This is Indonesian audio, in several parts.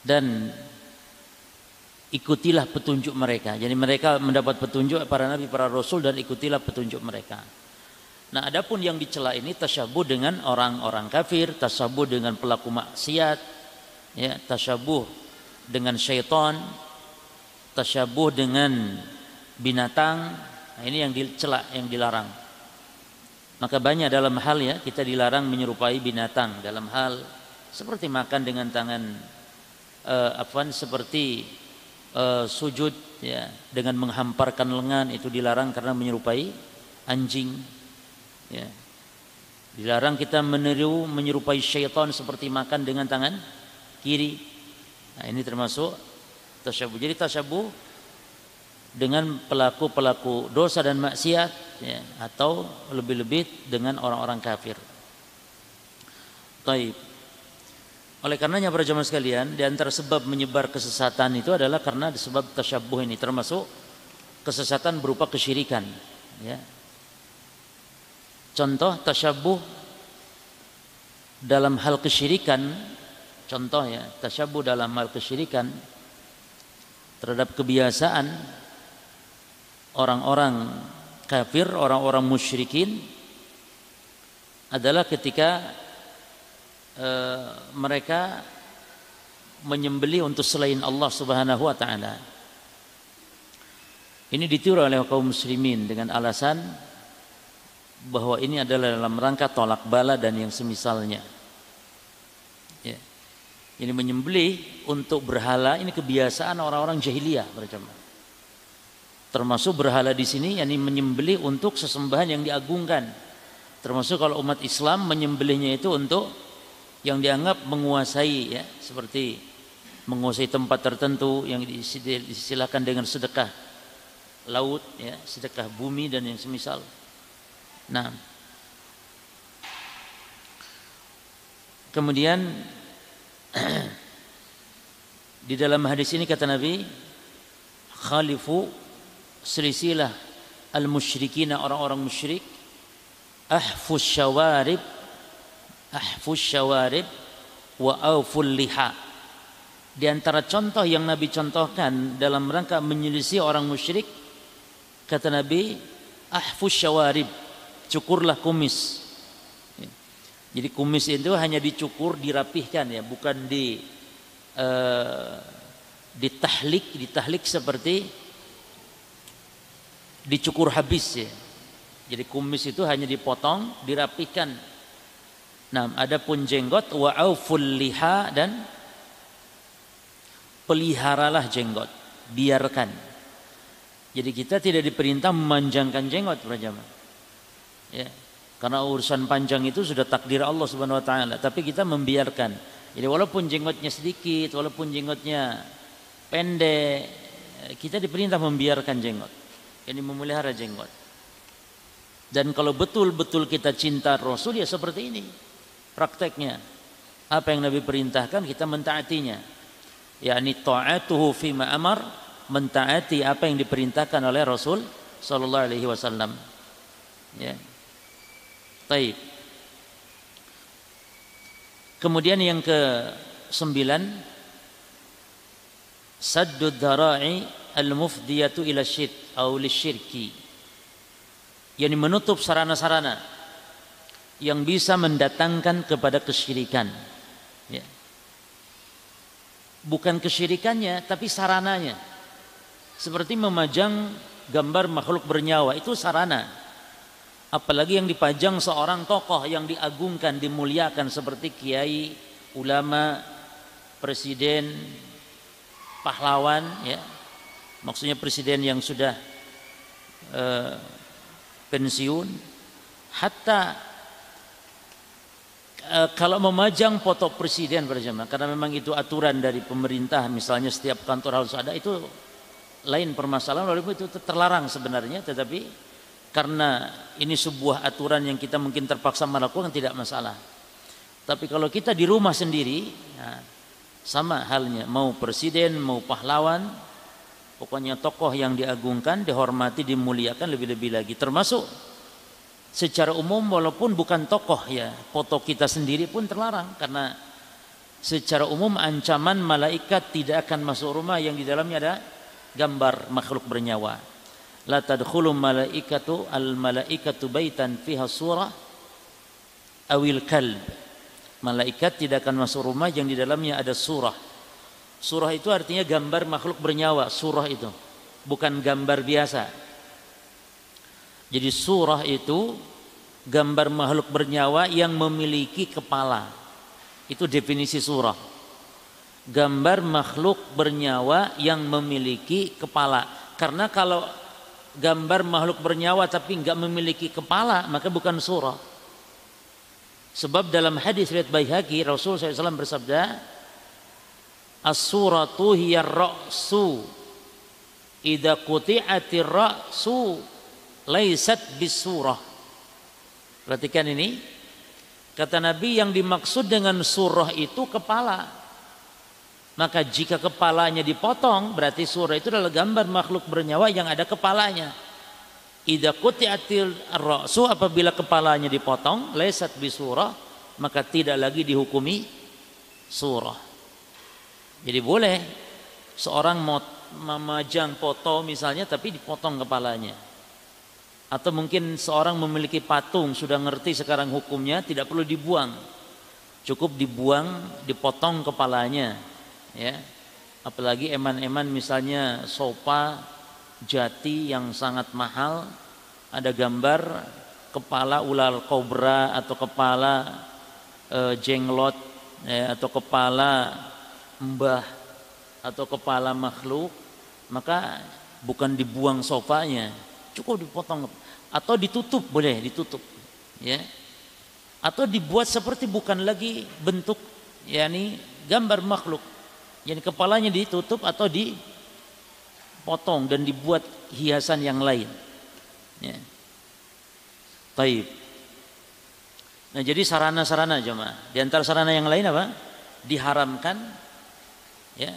dan ikutilah petunjuk mereka. Jadi mereka mendapat petunjuk para nabi, para rasul dan ikutilah petunjuk mereka. Nah, adapun yang dicela ini tasyabuh dengan orang-orang kafir, tasyabuh dengan pelaku maksiat, ya, tasyabuh dengan syaitan, tasyabuh dengan binatang. Nah, ini yang dicela, yang dilarang. Maka banyak dalam hal ya kita dilarang menyerupai binatang dalam hal seperti makan dengan tangan uh, seperti uh, sujud ya dengan menghamparkan lengan itu dilarang karena menyerupai anjing ya dilarang kita meniru menyerupai syaitan seperti makan dengan tangan kiri nah ini termasuk tasyabuh jadi tasyabuh dengan pelaku-pelaku dosa dan maksiat ya, atau lebih-lebih dengan orang-orang kafir. Taib. Oleh karenanya para jemaah sekalian, di antara sebab menyebar kesesatan itu adalah karena sebab tasyabuh ini termasuk kesesatan berupa kesyirikan, ya. Contoh tasyabuh dalam hal kesyirikan, contoh ya, tasyabuh dalam hal kesyirikan terhadap kebiasaan orang-orang kafir, orang-orang musyrikin adalah ketika Eh, mereka menyembeli untuk selain Allah Subhanahu wa taala. Ini ditiru oleh kaum muslimin dengan alasan bahwa ini adalah dalam rangka tolak bala dan yang semisalnya. Ya. Ini menyembeli untuk berhala ini kebiasaan orang-orang jahiliyah berjamaah. Termasuk berhala di sini yakni menyembeli untuk sesembahan yang diagungkan. Termasuk kalau umat Islam menyembelihnya itu untuk yang dianggap menguasai ya seperti menguasai tempat tertentu yang disilakan dengan sedekah laut ya sedekah bumi dan yang semisal. Nah kemudian di dalam hadis ini kata Nabi khalifu selisilah al musyrikina orang-orang musyrik ahfus syawarib ahfus syawarib wa auful liha. Di antara contoh yang Nabi contohkan dalam rangka menyelisih orang musyrik kata Nabi ahfus syawarib cukurlah kumis. Jadi kumis itu hanya dicukur dirapihkan ya bukan di uh, ditahlik ditahlik seperti dicukur habis ya. Jadi kumis itu hanya dipotong dirapihkan Nah, adapun jenggot wa auful liha dan peliharalah jenggot, biarkan. Jadi kita tidak diperintah memanjangkan jenggot para jamaah. Ya. Karena urusan panjang itu sudah takdir Allah Subhanahu wa taala, tapi kita membiarkan. Jadi walaupun jenggotnya sedikit, walaupun jenggotnya pendek, kita diperintah membiarkan jenggot. Ini memelihara jenggot. Dan kalau betul-betul kita cinta Rasul ya seperti ini prakteknya. Apa yang Nabi perintahkan kita mentaatinya. Yakni ta'atuhu fima amar mentaati apa yang diperintahkan oleh Rasul sallallahu alaihi wasallam. Ya. Taib. Kemudian yang ke sembilan saddu dhara'i al-mufdiyatu ila syirk atau lisyirki yakni menutup sarana-sarana yang bisa mendatangkan kepada kesyirikan. Ya. Bukan kesyirikannya, tapi sarananya. Seperti memajang gambar makhluk bernyawa, itu sarana. Apalagi yang dipajang seorang tokoh yang diagungkan, dimuliakan seperti kiai, ulama, presiden, pahlawan, ya. Maksudnya presiden yang sudah uh, pensiun, hatta Eh, kalau memajang foto presiden berjamaah karena memang itu aturan dari pemerintah misalnya setiap kantor harus ada itu lain permasalahan walaupun itu terlarang sebenarnya tetapi karena ini sebuah aturan yang kita mungkin terpaksa melakukan tidak masalah. Tapi kalau kita di rumah sendiri ya, sama halnya mau presiden mau pahlawan pokoknya tokoh yang diagungkan dihormati dimuliakan lebih-lebih lagi termasuk secara umum walaupun bukan tokoh ya foto kita sendiri pun terlarang karena secara umum ancaman malaikat tidak akan masuk rumah yang di dalamnya ada gambar makhluk bernyawa. La tadkhulu malaikatu al malaikatu baitan fiha surah awil kalb. Malaikat tidak akan masuk rumah yang di dalamnya ada surah. Surah itu artinya gambar makhluk bernyawa, surah itu. Bukan gambar biasa. Jadi surah itu gambar makhluk bernyawa yang memiliki kepala. Itu definisi surah. Gambar makhluk bernyawa yang memiliki kepala. Karena kalau gambar makhluk bernyawa tapi nggak memiliki kepala, maka bukan surah. Sebab dalam hadis riwayat Baihaqi Rasul SAW bersabda, As-suratu hiya ra'su. Idza quti'atir ra'su laisat bisurah. Perhatikan ini. Kata Nabi yang dimaksud dengan surah itu kepala. Maka jika kepalanya dipotong berarti surah itu adalah gambar makhluk bernyawa yang ada kepalanya. Idza quti'atil ra'su apabila kepalanya dipotong laisat bisurah maka tidak lagi dihukumi surah. Jadi boleh seorang memajang foto misalnya tapi dipotong kepalanya atau mungkin seorang memiliki patung sudah ngerti sekarang hukumnya tidak perlu dibuang. Cukup dibuang dipotong kepalanya ya. Apalagi eman-eman misalnya sopa jati yang sangat mahal ada gambar kepala ular kobra atau kepala e, jenglot ya, atau kepala mbah atau kepala makhluk maka bukan dibuang sofanya cukup dipotong atau ditutup boleh ditutup ya atau dibuat seperti bukan lagi bentuk yakni gambar makhluk yang kepalanya ditutup atau dipotong dan dibuat hiasan yang lain ya Taib. Nah jadi sarana-sarana jemaah. Di antara sarana yang lain apa? Diharamkan ya.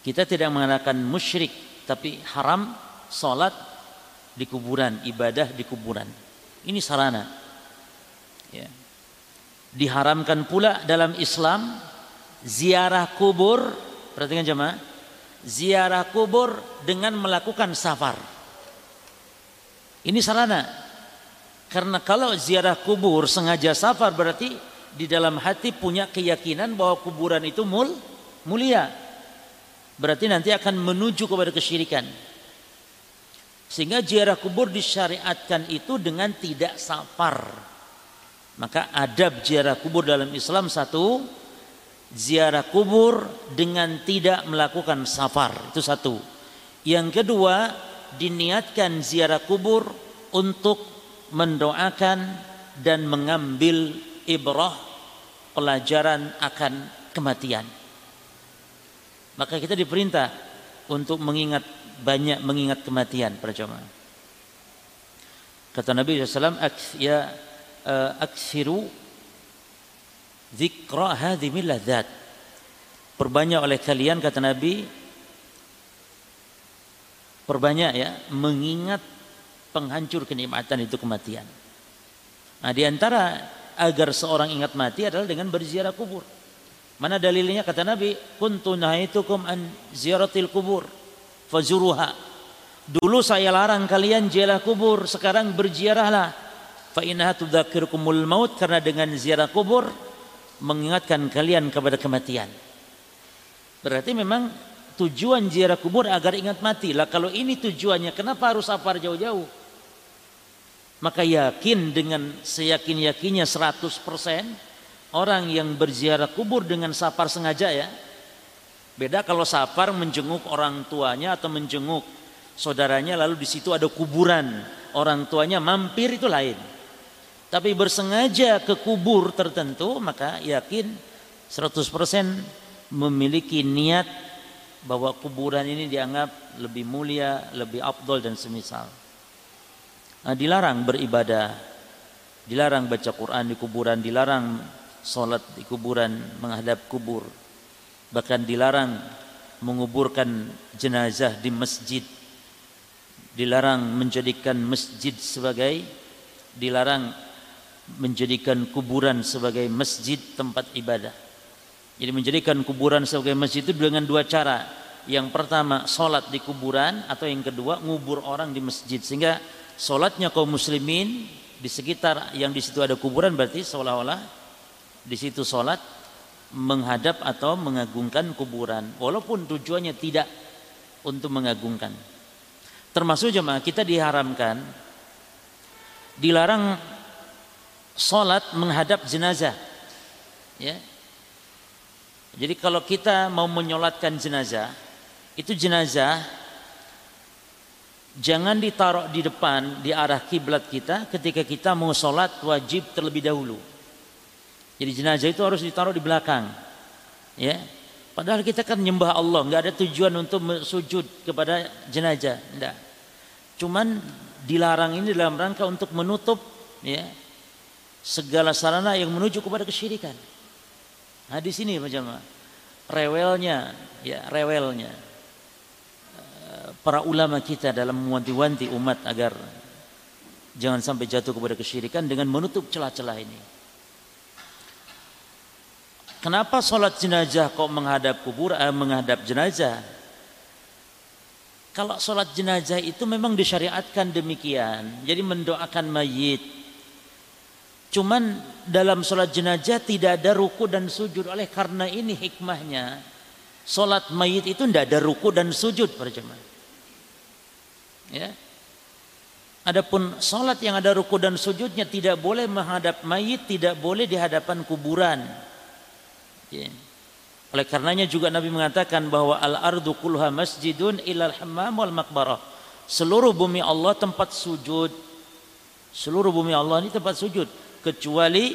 Kita tidak mengatakan musyrik tapi haram salat di kuburan, ibadah di kuburan. Ini sarana. Ya. Diharamkan pula dalam Islam ziarah kubur, perhatikan jemaah, ziarah kubur dengan melakukan safar. Ini sarana. Karena kalau ziarah kubur sengaja safar berarti di dalam hati punya keyakinan bahwa kuburan itu mul, mulia. Berarti nanti akan menuju kepada kesyirikan. Sehingga ziarah kubur disyariatkan itu dengan tidak safar. Maka adab ziarah kubur dalam Islam satu, ziarah kubur dengan tidak melakukan safar. Itu satu. Yang kedua, diniatkan ziarah kubur untuk mendoakan dan mengambil ibrah pelajaran akan kematian. Maka kita diperintah untuk mengingat banyak mengingat kematian para jemaah. Kata Nabi SAW, ya uh, aksiru zikra hadhimil ladzat. Perbanyak oleh kalian kata Nabi perbanyak ya mengingat penghancur kenikmatan itu kematian. Nah, di antara agar seorang ingat mati adalah dengan berziarah kubur. Mana dalilnya kata Nabi, "Kuntu nahaitukum an ziaratil kubur." fazuruha. Dulu saya larang kalian ziarah kubur, sekarang berziarahlah. Fa innaha tudzakirukumul maut karena dengan ziarah kubur mengingatkan kalian kepada kematian. Berarti memang tujuan ziarah kubur agar ingat mati. Lah kalau ini tujuannya kenapa harus safar jauh-jauh? Maka yakin dengan seyakin-yakinnya 100% orang yang berziarah kubur dengan safar sengaja ya Beda kalau safar menjenguk orang tuanya atau menjenguk saudaranya lalu di situ ada kuburan orang tuanya mampir itu lain. Tapi bersengaja ke kubur tertentu maka yakin 100% memiliki niat bahwa kuburan ini dianggap lebih mulia, lebih abdol dan semisal. Nah, dilarang beribadah, dilarang baca Quran di kuburan, dilarang sholat di kuburan, menghadap kubur. Bahkan dilarang menguburkan jenazah di masjid. Dilarang menjadikan masjid sebagai dilarang menjadikan kuburan sebagai masjid tempat ibadah. Jadi menjadikan kuburan sebagai masjid itu dengan dua cara. Yang pertama sholat di kuburan atau yang kedua ngubur orang di masjid. Sehingga sholatnya kaum muslimin di sekitar yang di situ ada kuburan berarti seolah-olah di situ sholat menghadap atau mengagungkan kuburan walaupun tujuannya tidak untuk mengagungkan. Termasuk jemaah kita diharamkan dilarang sholat menghadap jenazah. Ya. Jadi kalau kita mau menyolatkan jenazah, itu jenazah jangan ditaruh di depan di arah kiblat kita ketika kita mau sholat wajib terlebih dahulu. Jadi jenazah itu harus ditaruh di belakang. Ya. Padahal kita kan nyembah Allah, nggak ada tujuan untuk sujud kepada jenazah, enggak. Cuman dilarang ini dalam rangka untuk menutup ya segala sarana yang menuju kepada kesyirikan. Nah di sini Jamaah, rewelnya ya rewelnya eh, para ulama kita dalam mewanti-wanti umat agar jangan sampai jatuh kepada kesyirikan dengan menutup celah-celah ini. Kenapa sholat jenazah kok menghadap kubur, eh, menghadap jenazah? Kalau sholat jenazah itu memang disyariatkan demikian. Jadi mendoakan mayit. Cuman dalam sholat jenazah tidak ada ruku dan sujud. Oleh karena ini hikmahnya. Sholat mayit itu tidak ada ruku dan sujud pada jemaah. Ya. Adapun sholat yang ada ruku dan sujudnya tidak boleh menghadap mayit, tidak boleh di hadapan kuburan. Ya. Oleh karenanya juga Nabi mengatakan bahwa al-ardu kulha masjidun ilal hammam wal makbarah. Seluruh bumi Allah tempat sujud. Seluruh bumi Allah ini tempat sujud kecuali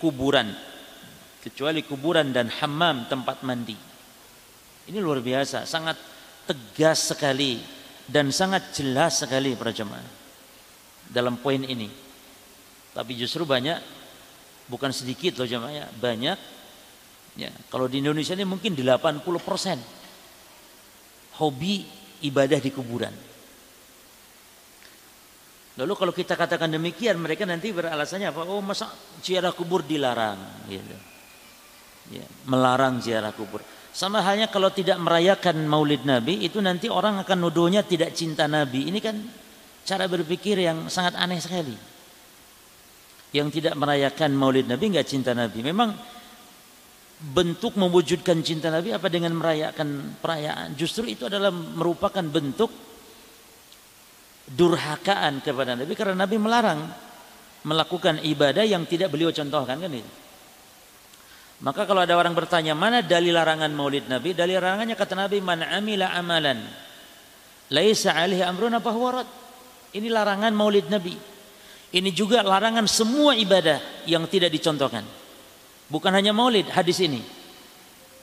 kuburan. Kecuali kuburan dan hammam tempat mandi. Ini luar biasa, sangat tegas sekali dan sangat jelas sekali para jemaah dalam poin ini. Tapi justru banyak bukan sedikit loh jemaah ya, banyak Ya, kalau di Indonesia ini mungkin 80 persen hobi ibadah di kuburan. Lalu kalau kita katakan demikian, mereka nanti beralasannya apa? Oh, masa ziarah kubur dilarang, gitu. Ya, melarang ziarah kubur. Sama halnya kalau tidak merayakan Maulid Nabi, itu nanti orang akan nuduhnya tidak cinta Nabi. Ini kan cara berpikir yang sangat aneh sekali. Yang tidak merayakan Maulid Nabi nggak cinta Nabi. Memang bentuk mewujudkan cinta Nabi apa dengan merayakan perayaan? Justru itu adalah merupakan bentuk durhakaan kepada Nabi karena Nabi melarang melakukan ibadah yang tidak beliau contohkan kan itu? Maka kalau ada orang bertanya mana dalil larangan maulid Nabi? Dalil larangannya kata Nabi man amila amalan laisa alaihi amruna fahuwa ini larangan maulid Nabi. Ini juga larangan semua ibadah yang tidak dicontohkan Bukan hanya maulid, hadis ini.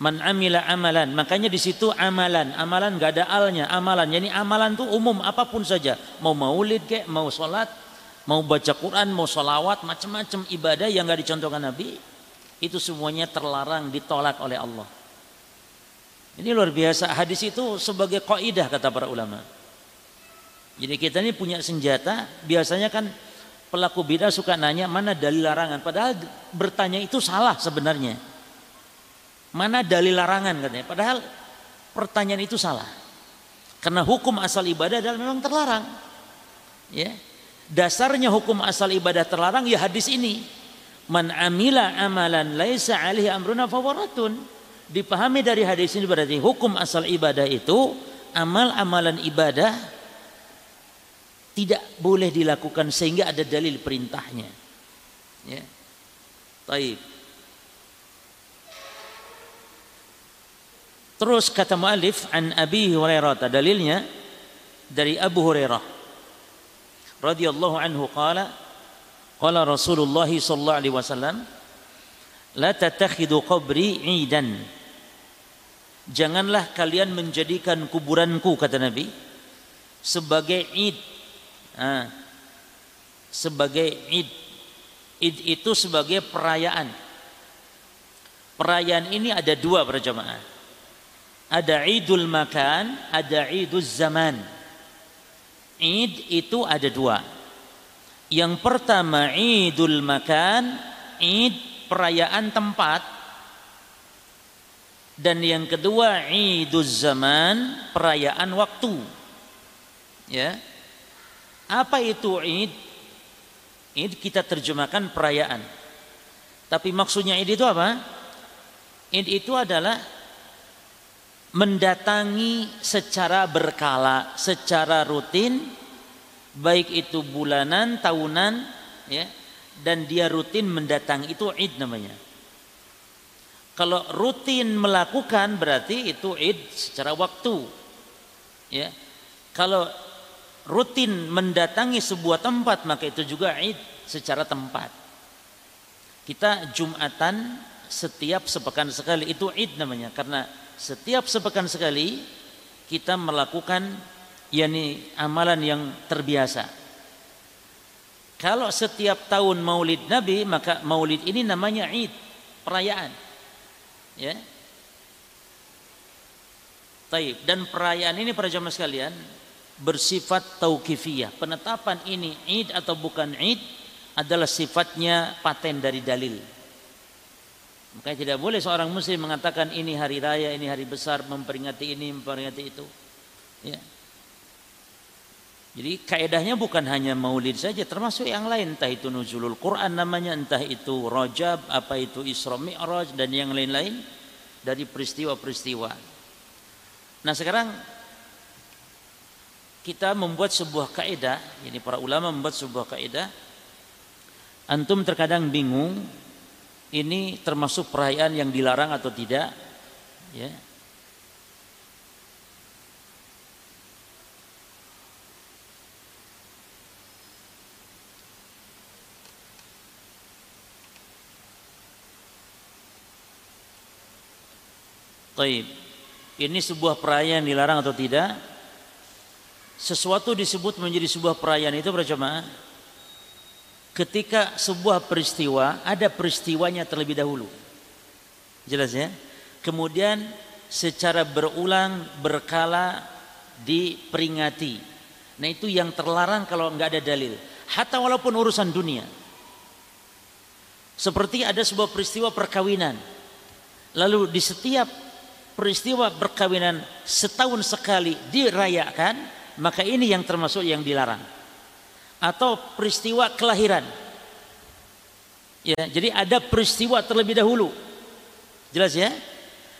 Man amila amalan, makanya di situ amalan, amalan gak ada alnya, amalan. Jadi amalan itu umum apa pun saja, mau maulid kek, mau sholat, mau baca Quran, mau sholawat, macam-macam ibadah yang gak dicontohkan Nabi, itu semuanya terlarang, ditolak oleh Allah. Ini luar biasa. Hadis itu sebagai kaidah kata para ulama. Jadi kita ini punya senjata, biasanya kan pelaku bidah suka nanya mana dalil larangan? Padahal bertanya itu salah sebenarnya. Mana dalil larangan katanya. Padahal pertanyaan itu salah. Karena hukum asal ibadah adalah memang terlarang. Ya. Dasarnya hukum asal ibadah terlarang ya hadis ini. Man amila amalan laisa alaihi amruna fawaratun dipahami dari hadis ini berarti hukum asal ibadah itu amal-amalan ibadah tidak boleh dilakukan sehingga ada dalil perintahnya. Ya. Taib. Terus kata muallif an Abi Hurairah dalilnya dari Abu Hurairah radhiyallahu anhu qala qala Rasulullah sallallahu alaihi wasallam la tatakhidu qabri 'idan Janganlah kalian menjadikan kuburanku kata Nabi sebagai id Nah, sebagai id. Id itu sebagai perayaan. Perayaan ini ada dua berjamaah. Ada idul makan, ada idul zaman. Id itu ada dua. Yang pertama idul makan, id perayaan tempat. Dan yang kedua Iduz Zaman, perayaan waktu. Ya. Apa itu Id? Id kita terjemahkan perayaan. Tapi maksudnya Id itu apa? Id itu adalah mendatangi secara berkala, secara rutin, baik itu bulanan, tahunan, ya, dan dia rutin mendatangi itu id namanya. Kalau rutin melakukan berarti itu id secara waktu. Ya. Kalau rutin mendatangi sebuah tempat maka itu juga id secara tempat. Kita Jumatan setiap sepekan sekali itu id namanya karena setiap sepekan sekali kita melakukan yakni amalan yang terbiasa. Kalau setiap tahun Maulid Nabi, maka Maulid ini namanya Id, perayaan. Ya. Taib dan perayaan ini para jamaah sekalian bersifat tauqifiyah. Penetapan ini Id atau bukan Id adalah sifatnya paten dari dalil. Makanya tidak boleh seorang muslim mengatakan ini hari raya, ini hari besar, memperingati ini, memperingati itu. Ya. Jadi kaedahnya bukan hanya maulid saja, termasuk yang lain. Entah itu nuzulul Quran namanya, entah itu rojab, apa itu Isra Mi'raj, dan yang lain-lain dari peristiwa-peristiwa. Nah sekarang kita membuat sebuah kaedah, ini para ulama membuat sebuah kaedah. Antum terkadang bingung ini termasuk perayaan yang dilarang atau tidak ya. Ini sebuah perayaan dilarang atau tidak? Sesuatu disebut menjadi sebuah perayaan itu berjamaah ketika sebuah peristiwa ada peristiwanya terlebih dahulu. Jelas ya? Kemudian secara berulang berkala diperingati. Nah itu yang terlarang kalau nggak ada dalil. Hatta walaupun urusan dunia. Seperti ada sebuah peristiwa perkawinan. Lalu di setiap peristiwa perkawinan setahun sekali dirayakan, maka ini yang termasuk yang dilarang atau peristiwa kelahiran. Ya, jadi ada peristiwa terlebih dahulu. Jelas ya?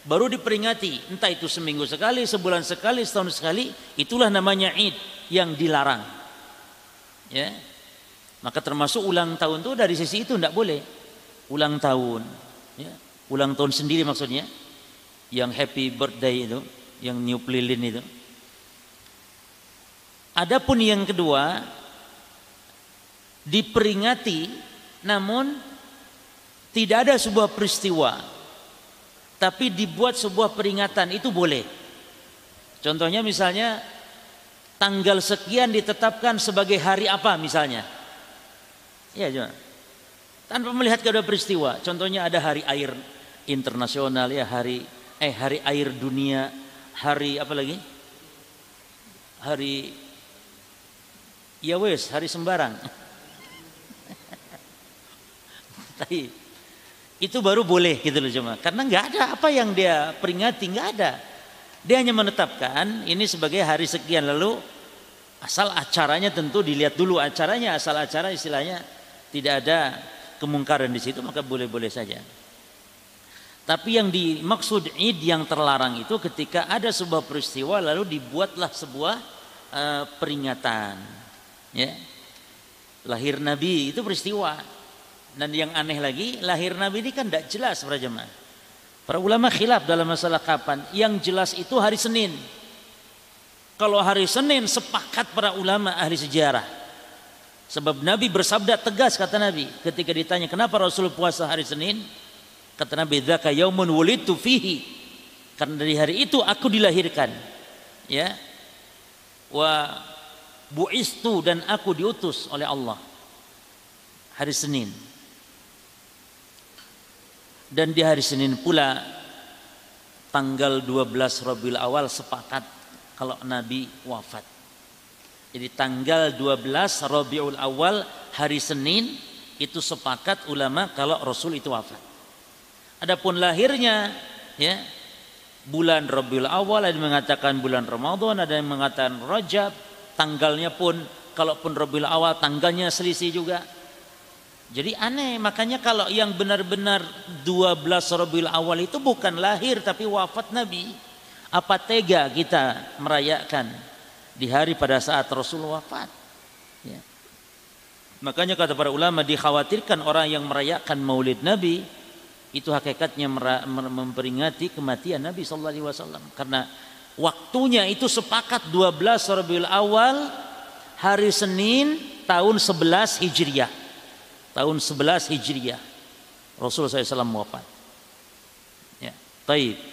Baru diperingati, entah itu seminggu sekali, sebulan sekali, setahun sekali, itulah namanya Id yang dilarang. Ya. Maka termasuk ulang tahun itu dari sisi itu tidak boleh. Ulang tahun, ya. Ulang tahun sendiri maksudnya. Yang happy birthday itu, yang new lilin itu. Adapun yang kedua, diperingati namun tidak ada sebuah peristiwa tapi dibuat sebuah peringatan itu boleh. Contohnya misalnya tanggal sekian ditetapkan sebagai hari apa misalnya? Ya cuma tanpa melihat kepada peristiwa. Contohnya ada hari air internasional ya hari eh hari air dunia hari apa lagi? Hari ya wes hari sembarang. Tapi itu baru boleh gitu loh cuma karena nggak ada apa yang dia peringati nggak ada. Dia hanya menetapkan ini sebagai hari sekian lalu asal acaranya tentu dilihat dulu acaranya asal acara istilahnya tidak ada kemungkaran di situ maka boleh-boleh saja. Tapi yang dimaksud id yang terlarang itu ketika ada sebuah peristiwa lalu dibuatlah sebuah uh, peringatan ya lahir nabi itu peristiwa dan yang aneh lagi, lahir Nabi ini kan tidak jelas para jemaah. Para ulama khilaf dalam masalah kapan. Yang jelas itu hari Senin. Kalau hari Senin sepakat para ulama ahli sejarah. Sebab Nabi bersabda tegas kata Nabi ketika ditanya kenapa Rasul puasa hari Senin? Kata Nabi, "Dzaka yaumun wulidtu fihi." Karena dari hari itu aku dilahirkan. Ya. Wa buistu dan aku diutus oleh Allah. Hari Senin. Dan di hari Senin pula tanggal 12 Rabiul Awal sepakat kalau Nabi wafat. Jadi tanggal 12 Rabiul Awal hari Senin itu sepakat ulama kalau Rasul itu wafat. Adapun lahirnya ya bulan Rabiul Awal, ada yang mengatakan bulan Ramadan, ada yang mengatakan Rajab, tanggalnya pun kalaupun Rabiul Awal tanggalnya selisih juga. Jadi aneh, makanya kalau yang benar-benar 12 Rabiul Awal itu bukan lahir tapi wafat Nabi. Apa tega kita merayakan di hari pada saat Rasul wafat? Ya. Makanya kata para ulama dikhawatirkan orang yang merayakan Maulid Nabi itu hakikatnya memperingati kematian Nabi sallallahu alaihi wasallam karena waktunya itu sepakat 12 Rabiul Awal hari Senin tahun 11 Hijriah tahun 11 Hijriah Rasul SAW wafat ya taib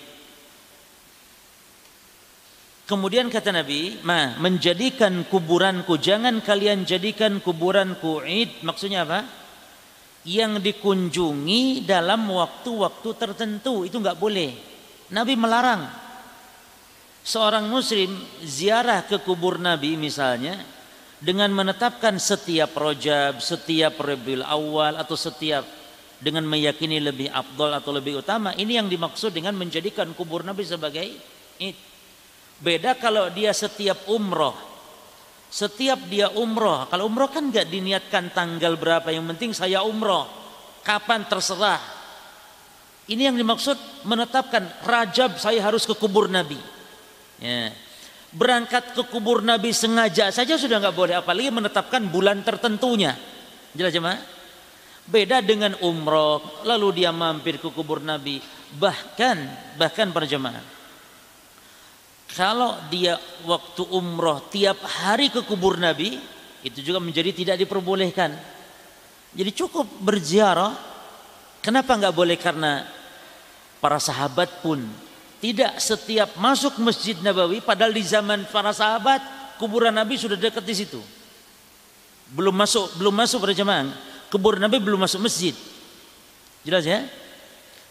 Kemudian kata Nabi, "Ma, menjadikan kuburanku jangan kalian jadikan kuburanku id." Maksudnya apa? Yang dikunjungi dalam waktu-waktu tertentu itu nggak boleh. Nabi melarang. Seorang muslim ziarah ke kubur Nabi misalnya dengan menetapkan setiap rojab, setiap rebil awal atau setiap dengan meyakini lebih abdul atau lebih utama ini yang dimaksud dengan menjadikan kubur Nabi sebagai id. Beda kalau dia setiap umroh. Setiap dia umroh, kalau umroh kan nggak diniatkan tanggal berapa, yang penting saya umroh. Kapan terserah. Ini yang dimaksud menetapkan rajab saya harus ke kubur Nabi. Ya. Berangkat ke kubur Nabi sengaja saja sudah nggak boleh apalagi menetapkan bulan tertentunya. Jelas jemaah? Beda dengan umroh lalu dia mampir ke kubur Nabi. Bahkan bahkan para jemaah kalau dia waktu umroh tiap hari ke kubur Nabi itu juga menjadi tidak diperbolehkan. Jadi cukup berziarah. Kenapa nggak boleh? Karena para sahabat pun tidak setiap masuk Masjid Nabawi padahal di zaman para sahabat kuburan Nabi sudah dekat di situ. Belum masuk belum masuk pada jemaah. Kuburan Nabi belum masuk masjid. Jelas ya?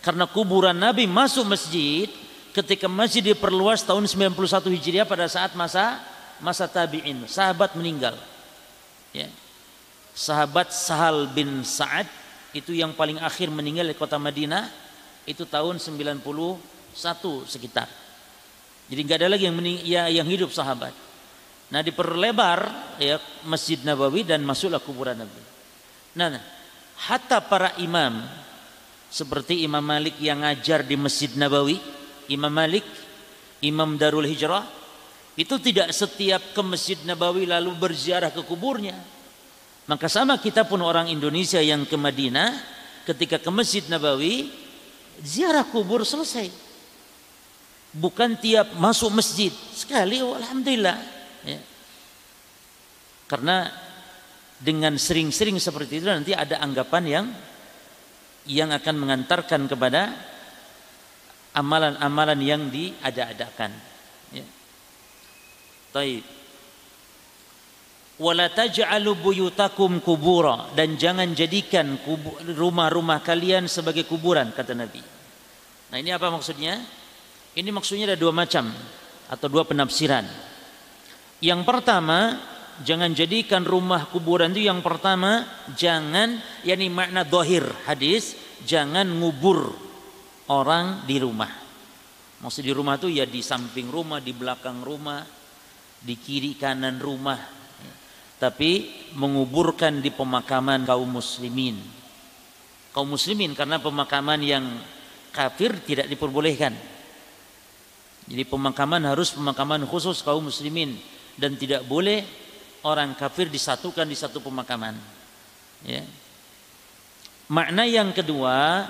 Karena kuburan Nabi masuk masjid ketika masjid diperluas tahun 91 Hijriah pada saat masa masa tabi'in, sahabat meninggal. Ya. Sahabat Sahal bin Sa'ad itu yang paling akhir meninggal di kota Madinah itu tahun 90 satu sekitar. Jadi nggak ada lagi yang mening, ya, yang hidup sahabat. Nah diperlebar ya Masjid Nabawi dan masuklah kuburan Nabi. Nah, nah hatta para imam seperti Imam Malik yang ngajar di Masjid Nabawi, Imam Malik, Imam Darul Hijrah, itu tidak setiap ke Masjid Nabawi lalu berziarah ke kuburnya. Maka sama kita pun orang Indonesia yang ke Madinah, ketika ke Masjid Nabawi, ziarah kubur selesai bukan tiap masuk masjid sekali oh, alhamdulillah ya. karena dengan sering-sering seperti itu nanti ada anggapan yang yang akan mengantarkan kepada amalan-amalan yang diada-adakan ya. Taib. Wala taj'alu buyutakum kubura dan jangan jadikan rumah-rumah kalian sebagai kuburan kata Nabi. Nah, ini apa maksudnya? Ini maksudnya ada dua macam atau dua penafsiran. Yang pertama, jangan jadikan rumah kuburan itu yang pertama jangan yakni makna dohir hadis jangan ngubur orang di rumah. Maksud di rumah itu ya di samping rumah, di belakang rumah, di kiri kanan rumah. Tapi menguburkan di pemakaman kaum muslimin. Kaum muslimin karena pemakaman yang kafir tidak diperbolehkan jadi pemakaman harus pemakaman khusus kaum muslimin dan tidak boleh orang kafir disatukan di satu pemakaman. Ya. Makna yang kedua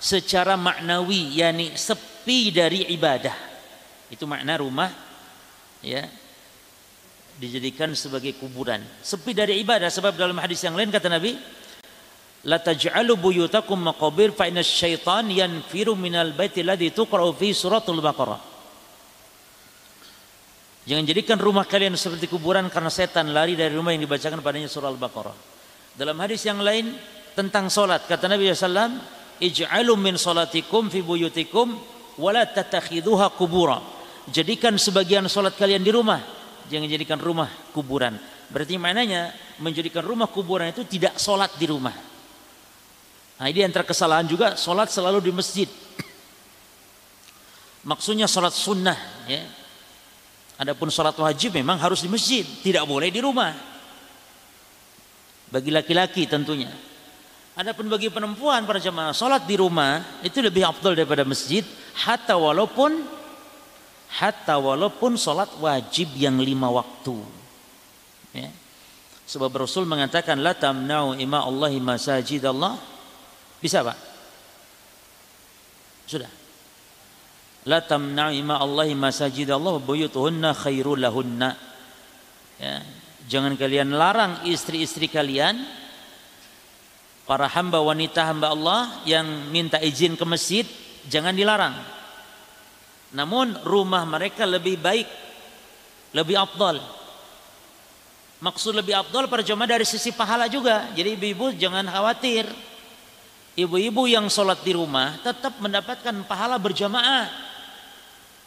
secara maknawi yakni sepi dari ibadah. Itu makna rumah ya dijadikan sebagai kuburan. Sepi dari ibadah sebab dalam hadis yang lain kata Nabi La taj'alu buyutakum maqabir fa inna syaitan yanfiru minal baiti alladhi tuqra'u fi suratul Baqarah. Jangan jadikan rumah kalian seperti kuburan karena setan lari dari rumah yang dibacakan padanya surah Al-Baqarah. Dalam hadis yang lain tentang solat kata Nabi SAW, ij'alu min salatikum fi buyutikum wala tatakhiduha. Jadikan sebagian solat kalian di rumah, jangan jadikan rumah kuburan. Berarti maknanya menjadikan rumah kuburan itu tidak solat di rumah. Nah ini antara kesalahan juga solat selalu di masjid. Maksudnya sholat sunnah ya. Adapun sholat wajib memang harus di masjid, tidak boleh di rumah. Bagi laki-laki tentunya. Adapun bagi perempuan para jemaah sholat di rumah itu lebih afdal daripada masjid hatta walaupun hatta walaupun sholat wajib yang lima waktu. Ya. Sebab Rasul mengatakan la tamna'u ima Allahi masajid Allah. Bisa Pak? Sudah. La tamna'u ima Allahi masajid Allah buyutuhunna khairul lahunna. Ya. Jangan kalian larang istri-istri kalian para hamba wanita hamba Allah yang minta izin ke masjid jangan dilarang. Namun rumah mereka lebih baik, lebih afdal. Maksud lebih afdal para jemaah dari sisi pahala juga. Jadi ibu-ibu jangan khawatir. Ibu-ibu yang sholat di rumah tetap mendapatkan pahala berjamaah.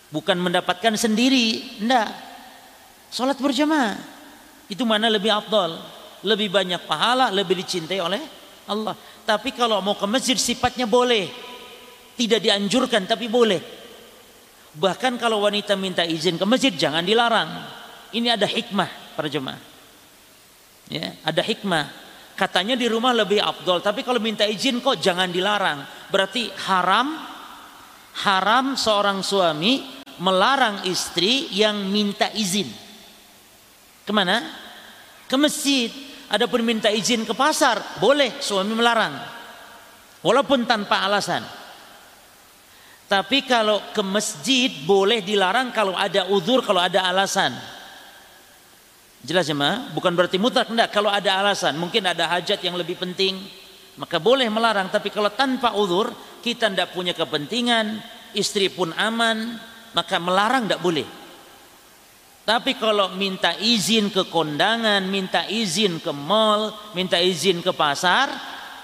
Bukan mendapatkan sendiri. Tidak. Sholat berjamaah. Itu mana lebih afdal. Lebih banyak pahala, lebih dicintai oleh Allah. Tapi kalau mau ke masjid sifatnya boleh. Tidak dianjurkan tapi boleh. Bahkan kalau wanita minta izin ke masjid jangan dilarang. Ini ada hikmah para jemaah. Ya, ada hikmah. Katanya di rumah lebih afdol, tapi kalau minta izin kok jangan dilarang. Berarti haram haram seorang suami melarang istri yang minta izin. Ke mana? Ke masjid. Adapun minta izin ke pasar, boleh suami melarang. Walaupun tanpa alasan. Tapi kalau ke masjid boleh dilarang kalau ada uzur, kalau ada alasan. Jelas ya ma? Bukan berarti mutlak enggak. Kalau ada alasan, mungkin ada hajat yang lebih penting, maka boleh melarang. Tapi kalau tanpa uzur, kita tidak punya kepentingan, istri pun aman, maka melarang tidak boleh. Tapi kalau minta izin ke kondangan, minta izin ke mall, minta izin ke pasar,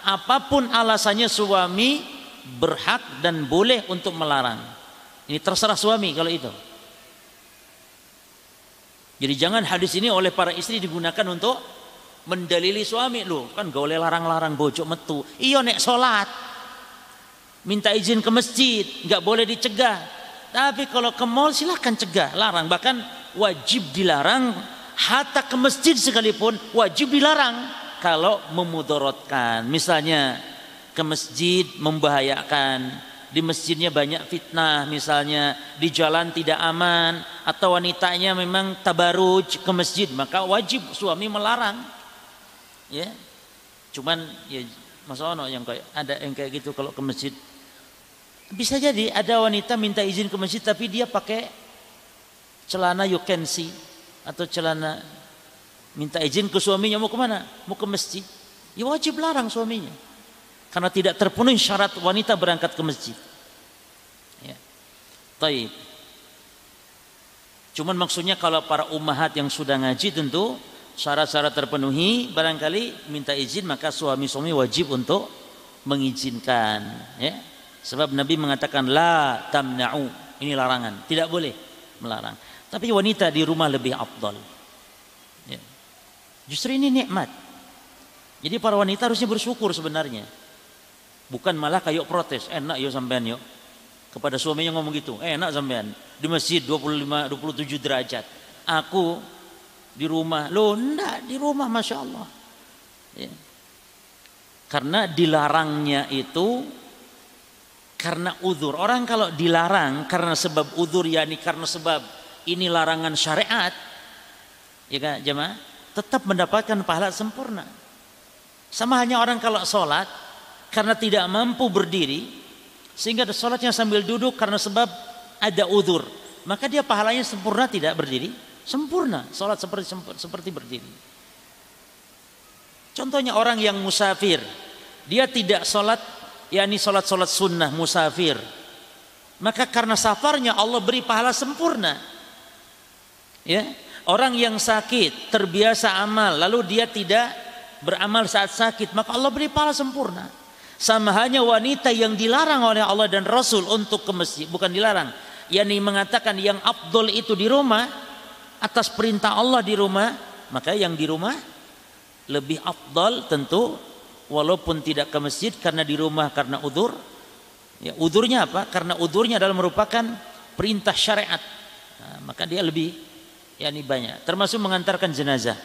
apa pun alasannya suami berhak dan boleh untuk melarang. Ini terserah suami kalau itu. Jadi jangan hadis ini oleh para istri digunakan untuk mendalili suami lu kan gak boleh larang-larang bojok metu. Iyo nek sholat minta izin ke masjid nggak boleh dicegah. Tapi kalau ke mall silahkan cegah, larang bahkan wajib dilarang. Hatta ke masjid sekalipun wajib dilarang kalau memudorotkan. Misalnya ke masjid membahayakan di masjidnya banyak fitnah misalnya di jalan tidak aman atau wanitanya memang tabaruj ke masjid maka wajib suami melarang ya cuman ya masa ono yang kayak ada yang kayak gitu kalau ke masjid bisa jadi ada wanita minta izin ke masjid tapi dia pakai celana you can see atau celana minta izin ke suaminya mau ke mana mau ke masjid ya wajib larang suaminya karena tidak terpenuhi syarat wanita berangkat ke masjid. Ya. Taib. Cuman maksudnya kalau para ummahat yang sudah ngaji tentu syarat-syarat terpenuhi barangkali minta izin maka suami-suami wajib untuk mengizinkan ya. Sebab Nabi mengatakan la tamna'u. Ini larangan, tidak boleh melarang. Tapi wanita di rumah lebih afdal. Ya. Justru ini nikmat. Jadi para wanita harusnya bersyukur sebenarnya. Bukan malah kayak protes, enak yo sampean yuk. Kepada suaminya ngomong gitu, enak sampean di masjid 25 27 derajat. Aku di rumah, lo enggak di rumah masya Allah. Ya. Karena dilarangnya itu karena uzur. Orang kalau dilarang karena sebab uzur yakni karena sebab ini larangan syariat, ya kan jemaah, tetap mendapatkan pahala sempurna. Sama hanya orang kalau sholat, karena tidak mampu berdiri sehingga sholatnya sambil duduk karena sebab ada udur maka dia pahalanya sempurna tidak berdiri? Sempurna. Sholat seperti seperti berdiri. Contohnya orang yang musafir. Dia tidak sholat yakni sholat sunnah musafir. Maka karena safarnya Allah beri pahala sempurna. Ya orang yang sakit terbiasa amal lalu dia tidak beramal saat sakit maka Allah beri pahala sempurna. Sama hanya wanita yang dilarang oleh Allah dan Rasul untuk ke masjid bukan dilarang yakni mengatakan yang afdol itu di rumah atas perintah Allah di rumah maka yang di rumah lebih afdol tentu walaupun tidak ke masjid karena di rumah karena udur. Ya udurnya apa? Karena udurnya adalah merupakan perintah syariat. Nah, maka dia lebih yakni banyak. Termasuk mengantarkan jenazah.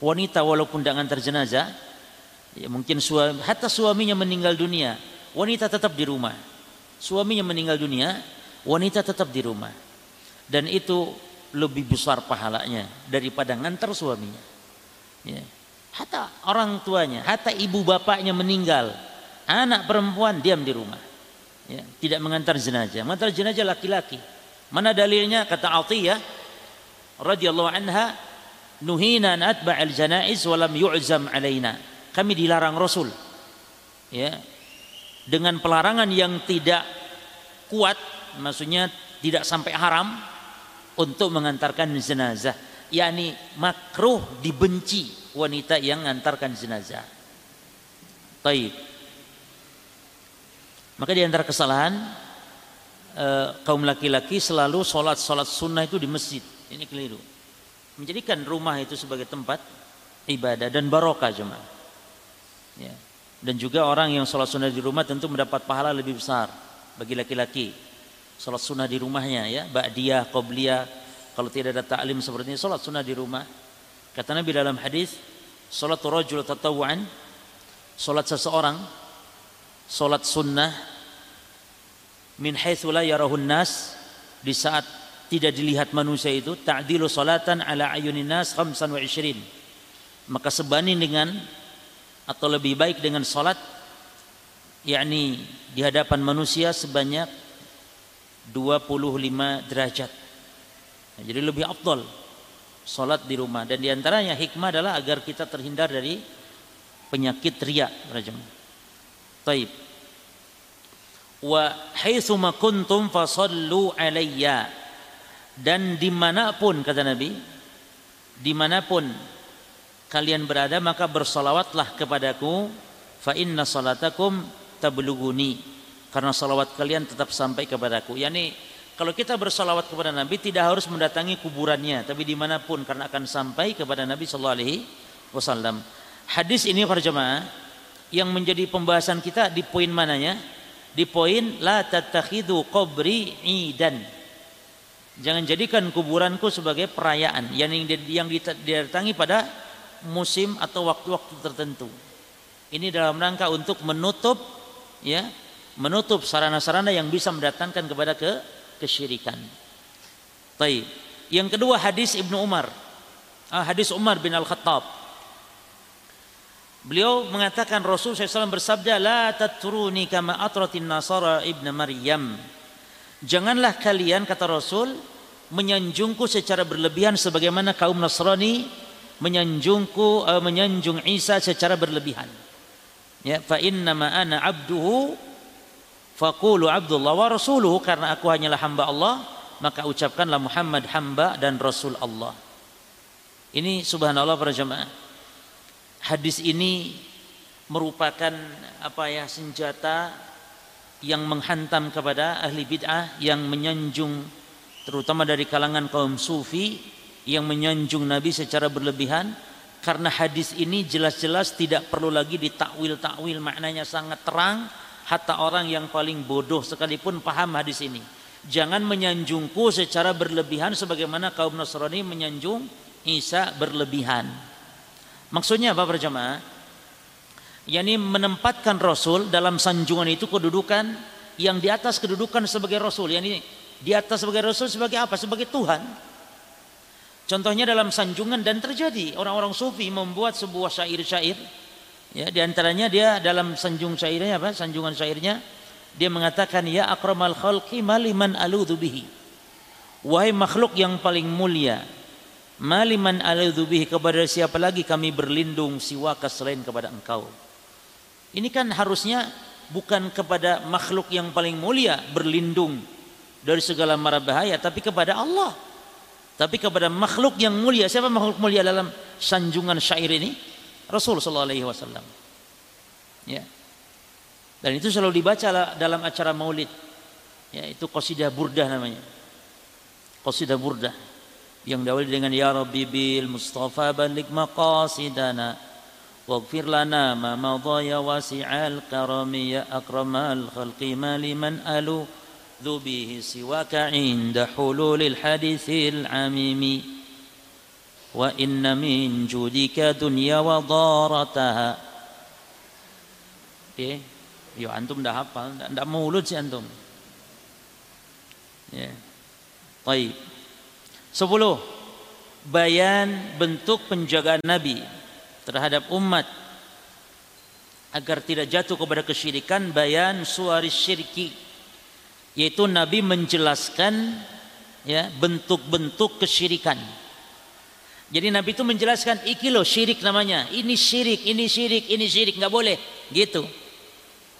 Wanita walaupun tidak mengantar jenazah ya mungkin suami hatta suaminya meninggal dunia wanita tetap di rumah. Suaminya meninggal dunia wanita tetap di rumah. Dan itu lebih besar pahalanya daripada ngantar suaminya. Ya. Hatta orang tuanya hatta ibu bapaknya meninggal anak perempuan diam di rumah ya, tidak mengantar jenazah. Mengantar jenazah laki-laki. Mana dalilnya? Kata Atiyah radhiyallahu anha, nuhina an atba'al janaiz wa lam yu'zam alaina. Kami dilarang Rasul. Ya. Dengan pelarangan yang tidak kuat, maksudnya tidak sampai haram untuk mengantarkan jenazah. yakni makruh dibenci wanita yang mengantarkan jenazah. Taib. Maka di antara kesalahan eh, kaum laki-laki selalu sholat sholat sunnah itu di masjid. Ini keliru. Menjadikan rumah itu sebagai tempat ibadah dan barokah cuma. Ya. Dan juga orang yang sholat sunnah di rumah tentu mendapat pahala lebih besar bagi laki-laki. Sholat sunnah di rumahnya ya, ba'diyah, qobliyah. Kalau tidak ada taklim seperti ini, sholat sunnah di rumah. Kata Nabi dalam hadis, sholat rajul tatawuan, sholat seseorang, sholat sunnah min haitsu la yarahun nas di saat tidak dilihat manusia itu ta'dilu salatan ala ayunin nas 25 maka sebanding dengan atau lebih baik dengan salat yakni di hadapan manusia sebanyak 25 derajat. Nah, jadi lebih afdal salat di rumah. Dan di antaranya hikmah adalah agar kita terhindar dari penyakit riak rajam. Taib. Wa haitsuma kuntum fasallu alayya. Dan di mana pun kata Nabi di mana pun kalian berada maka bersalawatlah kepadaku. Fa inna salatakum tabluguni. Karena salawat kalian tetap sampai kepadaku. Yakni kalau kita bersalawat kepada Nabi tidak harus mendatangi kuburannya tapi di mana pun karena akan sampai kepada Nabi Shallallahu Alaihi Wasallam hadis ini para jemaah yang menjadi pembahasan kita di poin mananya di poin la tatakhidu qabri idan. Jangan jadikan kuburanku sebagai perayaan yang yang didatangi pada musim atau waktu-waktu tertentu. Ini dalam rangka untuk menutup ya, menutup sarana-sarana yang bisa mendatangkan kepada ke kesyirikan. Baik. Yang kedua hadis Ibnu Umar. Ah, hadis Umar bin Al-Khattab Beliau mengatakan Rasul SAW bersabda, La tatruni kama atratin nasara ibn Maryam. Janganlah kalian, kata Rasul, menyanjungku secara berlebihan sebagaimana kaum Nasrani menyanjungku uh, menyanjung Isa secara berlebihan. Ya, fa inna ana abduhu faqulu abdullah wa rasuluhu karena aku hanyalah hamba Allah, maka ucapkanlah Muhammad hamba dan rasul Allah. Ini subhanallah para jemaah hadis ini merupakan apa ya senjata yang menghantam kepada ahli bid'ah yang menyanjung terutama dari kalangan kaum sufi yang menyanjung Nabi secara berlebihan karena hadis ini jelas-jelas tidak perlu lagi ditakwil-takwil maknanya sangat terang hatta orang yang paling bodoh sekalipun paham hadis ini jangan menyanjungku secara berlebihan sebagaimana kaum Nasrani menyanjung Isa berlebihan Maksudnya apa berjamaah? Yani menempatkan Rasul dalam sanjungan itu kedudukan yang di atas kedudukan sebagai Rasul. Yani di atas sebagai Rasul sebagai apa? Sebagai Tuhan. Contohnya dalam sanjungan dan terjadi orang-orang sufi membuat sebuah syair-syair. Ya, di antaranya dia dalam sanjung syairnya apa? Sanjungan syairnya dia mengatakan ya akramal khalqi maliman aludhu bihi. Wahai makhluk yang paling mulia, Maliman aladzubihi kepada siapa lagi kami berlindung siwaka selain kepada engkau. Ini kan harusnya bukan kepada makhluk yang paling mulia berlindung dari segala mara bahaya tapi kepada Allah. Tapi kepada makhluk yang mulia. Siapa makhluk mulia dalam sanjungan syair ini? Rasul sallallahu alaihi wasallam. Ya. Dan itu selalu dibaca dalam acara Maulid. Ya, itu qasidah burdah namanya. Qasidah burdah yang diawali dengan ya rabbi bil mustafa balik maqasidana waghfir lana ma madha ya wasi'al karami ya akramal khalqi maliman alu به سواك عند حلول الحديث العميم وإن من جودك دنيا وضارتها eh yo antum dah hafal ndak mulut sih antum ya yeah. baik sepuluh bayan bentuk penjagaan Nabi terhadap umat agar tidak jatuh kepada kesyirikan bayan suari syirki yaitu Nabi menjelaskan ya bentuk-bentuk kesyirikan. Jadi Nabi itu menjelaskan iki loh syirik namanya. Ini syirik, ini syirik, ini syirik nggak boleh gitu.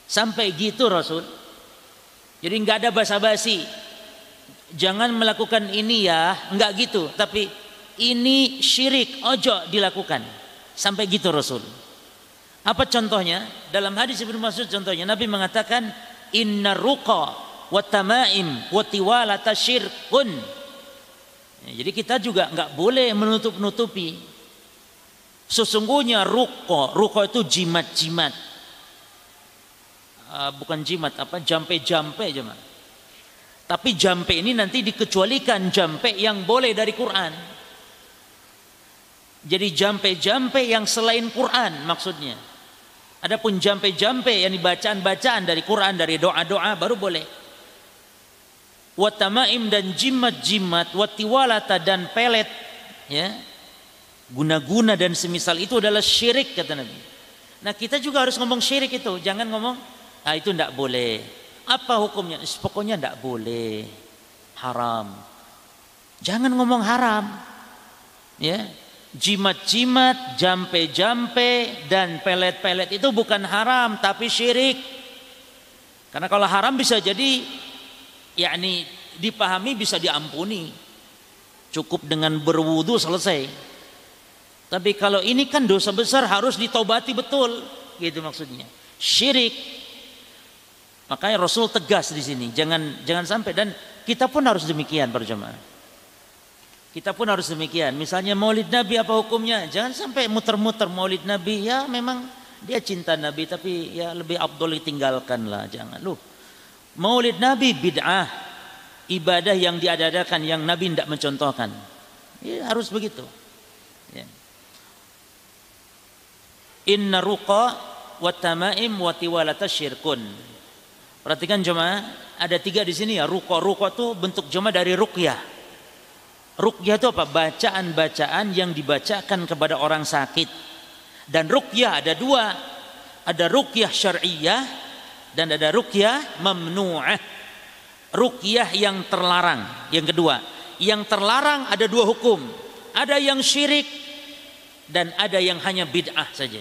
Sampai gitu Rasul. Jadi nggak ada basa-basi. Jangan melakukan ini ya, nggak gitu. Tapi ini syirik, ojo dilakukan. Sampai gitu Rasul. Apa contohnya? Dalam hadis Ibnu Mas'ud contohnya Nabi mengatakan inna ruqa wa tamaim wa tiwalata syirkun. Jadi kita juga nggak boleh menutup-nutupi. Sesungguhnya ruko, ruko itu jimat-jimat. Uh, bukan jimat apa jampe-jampe jemaah. Tapi jampe ini nanti dikecualikan jampe yang boleh dari Quran. Jadi jampe-jampe yang selain Quran maksudnya. Adapun jampe-jampe yang dibacaan-bacaan dari Quran, dari doa-doa baru boleh watamaim dan jimat-jimat watiwalata dan pelet ya. Guna-guna dan semisal itu adalah syirik kata Nabi. Nah kita juga harus ngomong syirik itu jangan ngomong ah itu tidak boleh. Apa hukumnya? Pokoknya tidak boleh. Haram. Jangan ngomong haram ya. Jimat-jimat jampe-jampe dan pelet-pelet itu bukan haram tapi syirik. Karena kalau haram bisa jadi yakni dipahami bisa diampuni. Cukup dengan berwudu selesai. Tapi kalau ini kan dosa besar harus ditobati betul, gitu maksudnya. Syirik. Makanya Rasul tegas di sini, jangan jangan sampai dan kita pun harus demikian berjamaah. Kita pun harus demikian. Misalnya Maulid Nabi apa hukumnya? Jangan sampai muter-muter Maulid Nabi. Ya memang dia cinta Nabi tapi ya lebih abdul tinggalkan lah, jangan. Loh, Maulid Nabi bid'ah, ibadah yang diadakan yang Nabi tidak mencontohkan. Ya, harus begitu. Ya. Inna ruqa wa tamaim wa tiwalata syirkun. Perhatikan jemaah, ada tiga di sini ya. Ruqa ruqa itu bentuk jemaah dari ruqyah. Ruqyah itu apa? Bacaan-bacaan yang dibacakan kepada orang sakit. Dan ruqyah ada dua. Ada ruqyah syariah dan ada rukyah mamnu'ah. Rukyah yang terlarang. Yang kedua, yang terlarang ada dua hukum. Ada yang syirik dan ada yang hanya bid'ah saja.